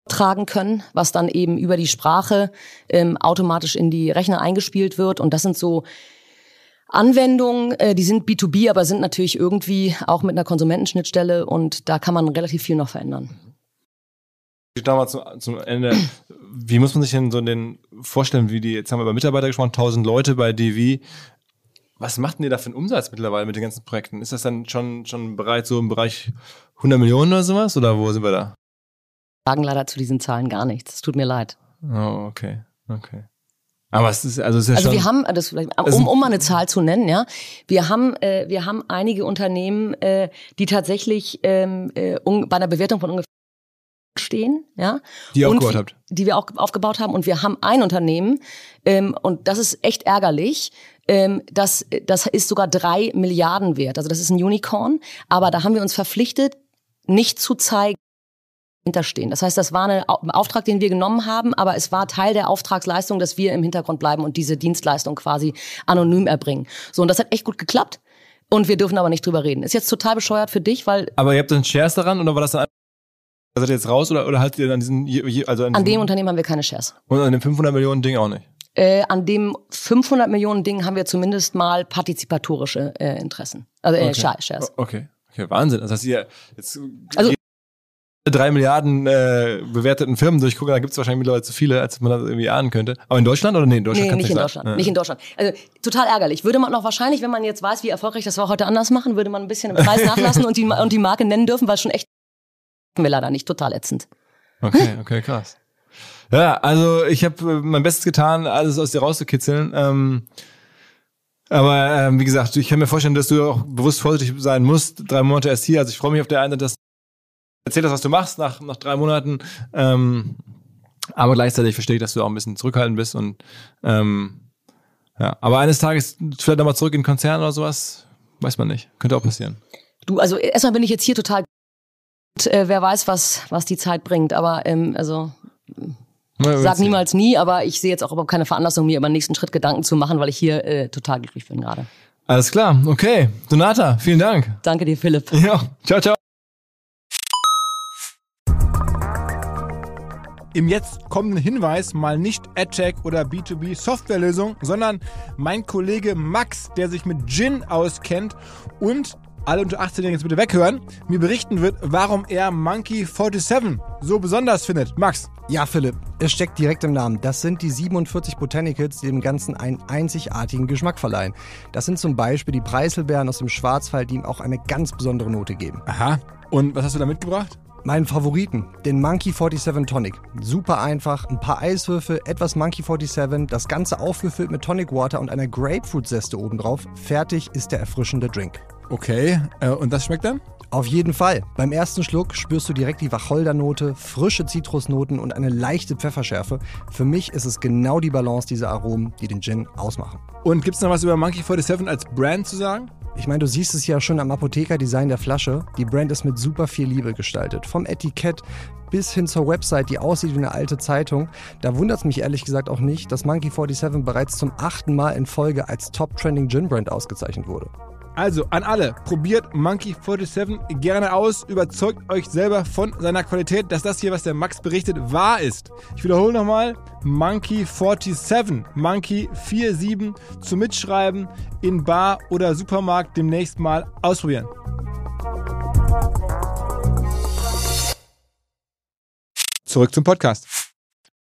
können, was dann eben über die Sprache ähm, automatisch in die Rechner eingespielt wird. Und das sind so Anwendungen, äh, die sind B2B, aber sind natürlich irgendwie auch mit einer Konsumentenschnittstelle und da kann man relativ viel noch verändern. Damals zum, zum Ende, wie muss man sich denn so den vorstellen, wie die, jetzt haben wir über Mitarbeiter gesprochen, 1000 Leute bei DV. Was macht denn ihr da für einen Umsatz mittlerweile mit den ganzen Projekten? Ist das dann schon, schon bereits so im Bereich 100 Millionen oder sowas? Oder wo sind wir da? Sagen leider zu diesen Zahlen gar nichts. Es tut mir leid. Oh, okay, okay. Aber es ist, also es ist ja Also schon. wir haben, das vielleicht, um, um mal eine Zahl zu nennen, ja, wir haben, äh, wir haben einige Unternehmen, äh, die tatsächlich ähm, äh, un, bei einer Bewertung von ungefähr stehen, ja, Die ihr aufgebaut wir- habt. die wir auch aufgebaut haben. Und wir haben ein Unternehmen, ähm, und das ist echt ärgerlich. Ähm, das, das ist sogar drei Milliarden wert. Also das ist ein Unicorn. Aber da haben wir uns verpflichtet, nicht zu zeigen, hinterstehen. Das heißt, das war eine, ein Auftrag, den wir genommen haben, aber es war Teil der Auftragsleistung, dass wir im Hintergrund bleiben und diese Dienstleistung quasi anonym erbringen. So, und das hat echt gut geklappt. Und wir dürfen aber nicht drüber reden. Ist jetzt total bescheuert für dich, weil Aber ihr habt dann Shares daran oder war das dann seid ihr jetzt raus oder, oder haltet ihr an diesen, also an, an dem Unternehmen haben wir keine Shares. und an dem 500 Millionen Ding auch nicht? Äh, an dem 500 Millionen Ding haben wir zumindest mal partizipatorische äh, Interessen. Also äh, Okay. Shares. Okay, okay, Wahnsinn. Das heißt, ihr jetzt Also- drei Milliarden äh, bewerteten Firmen durchgucken, da gibt es wahrscheinlich mittlerweile zu viele, als man das irgendwie ahnen könnte. Aber in Deutschland oder nee, in Deutschland Nee, kann's nicht in. Deutschland. Ja. Nicht in Deutschland. Also total ärgerlich. Würde man noch wahrscheinlich, wenn man jetzt weiß, wie erfolgreich das war, heute anders machen, würde man ein bisschen im Preis nachlassen und die, und die Marke nennen dürfen, weil schon echt wir leider nicht total ätzend. Okay, okay, krass. Ja, also ich habe mein Bestes getan, alles aus dir rauszukitzeln. Ähm, aber ähm, wie gesagt, ich kann mir vorstellen, dass du auch bewusst vorsichtig sein musst. Drei Monate erst hier. Also ich freue mich auf der einen Seite, dass erzählt hast, was du machst nach, nach drei Monaten. Ähm, aber gleichzeitig verstehe ich, dass du auch ein bisschen zurückhaltend bist. Und ähm, ja, aber eines Tages vielleicht nochmal zurück in den Konzern oder sowas, weiß man nicht. Könnte auch passieren. Du, also erstmal bin ich jetzt hier total und, äh, wer weiß, was, was die Zeit bringt. Aber ähm, also sag niemals nie, aber ich sehe jetzt auch überhaupt keine Veranlassung, mir über den nächsten Schritt Gedanken zu machen, weil ich hier äh, total glücklich bin gerade. Alles klar, okay. Donata, vielen Dank. Danke dir, Philipp. Ja, ciao, ciao. Im jetzt kommenden Hinweis mal nicht AdTech oder B2B Softwarelösung, sondern mein Kollege Max, der sich mit Gin auskennt und alle unter 18 jetzt bitte weghören, mir berichten wird, warum er Monkey 47 so besonders findet. Max. Ja, Philipp, es steckt direkt im Namen. Das sind die 47 Botanicals, die dem Ganzen einen einzigartigen Geschmack verleihen. Das sind zum Beispiel die Preiselbeeren aus dem Schwarzwald, die ihm auch eine ganz besondere Note geben. Aha. Und was hast du da mitgebracht? Meinen Favoriten, den Monkey 47 Tonic. Super einfach, ein paar Eiswürfel, etwas Monkey 47, das Ganze aufgefüllt mit Tonic Water und einer Grapefruit-Zeste obendrauf. Fertig ist der erfrischende Drink. Okay. Äh, und das schmeckt dann? Auf jeden Fall. Beim ersten Schluck spürst du direkt die Wacholdernote, frische Zitrusnoten und eine leichte Pfefferschärfe. Für mich ist es genau die Balance dieser Aromen, die den Gin ausmachen. Und gibt's noch was über Monkey 47 als Brand zu sagen? Ich meine, du siehst es ja schon am Apothekerdesign der Flasche. Die Brand ist mit super viel Liebe gestaltet. Vom Etikett bis hin zur Website, die aussieht wie eine alte Zeitung. Da wundert es mich ehrlich gesagt auch nicht, dass Monkey 47 bereits zum achten Mal in Folge als Top Trending Gin Brand ausgezeichnet wurde. Also an alle, probiert Monkey 47 gerne aus, überzeugt euch selber von seiner Qualität, dass das hier, was der Max berichtet, wahr ist. Ich wiederhole nochmal, Monkey 47, Monkey 47 zum Mitschreiben in Bar oder Supermarkt demnächst mal ausprobieren. Zurück zum Podcast.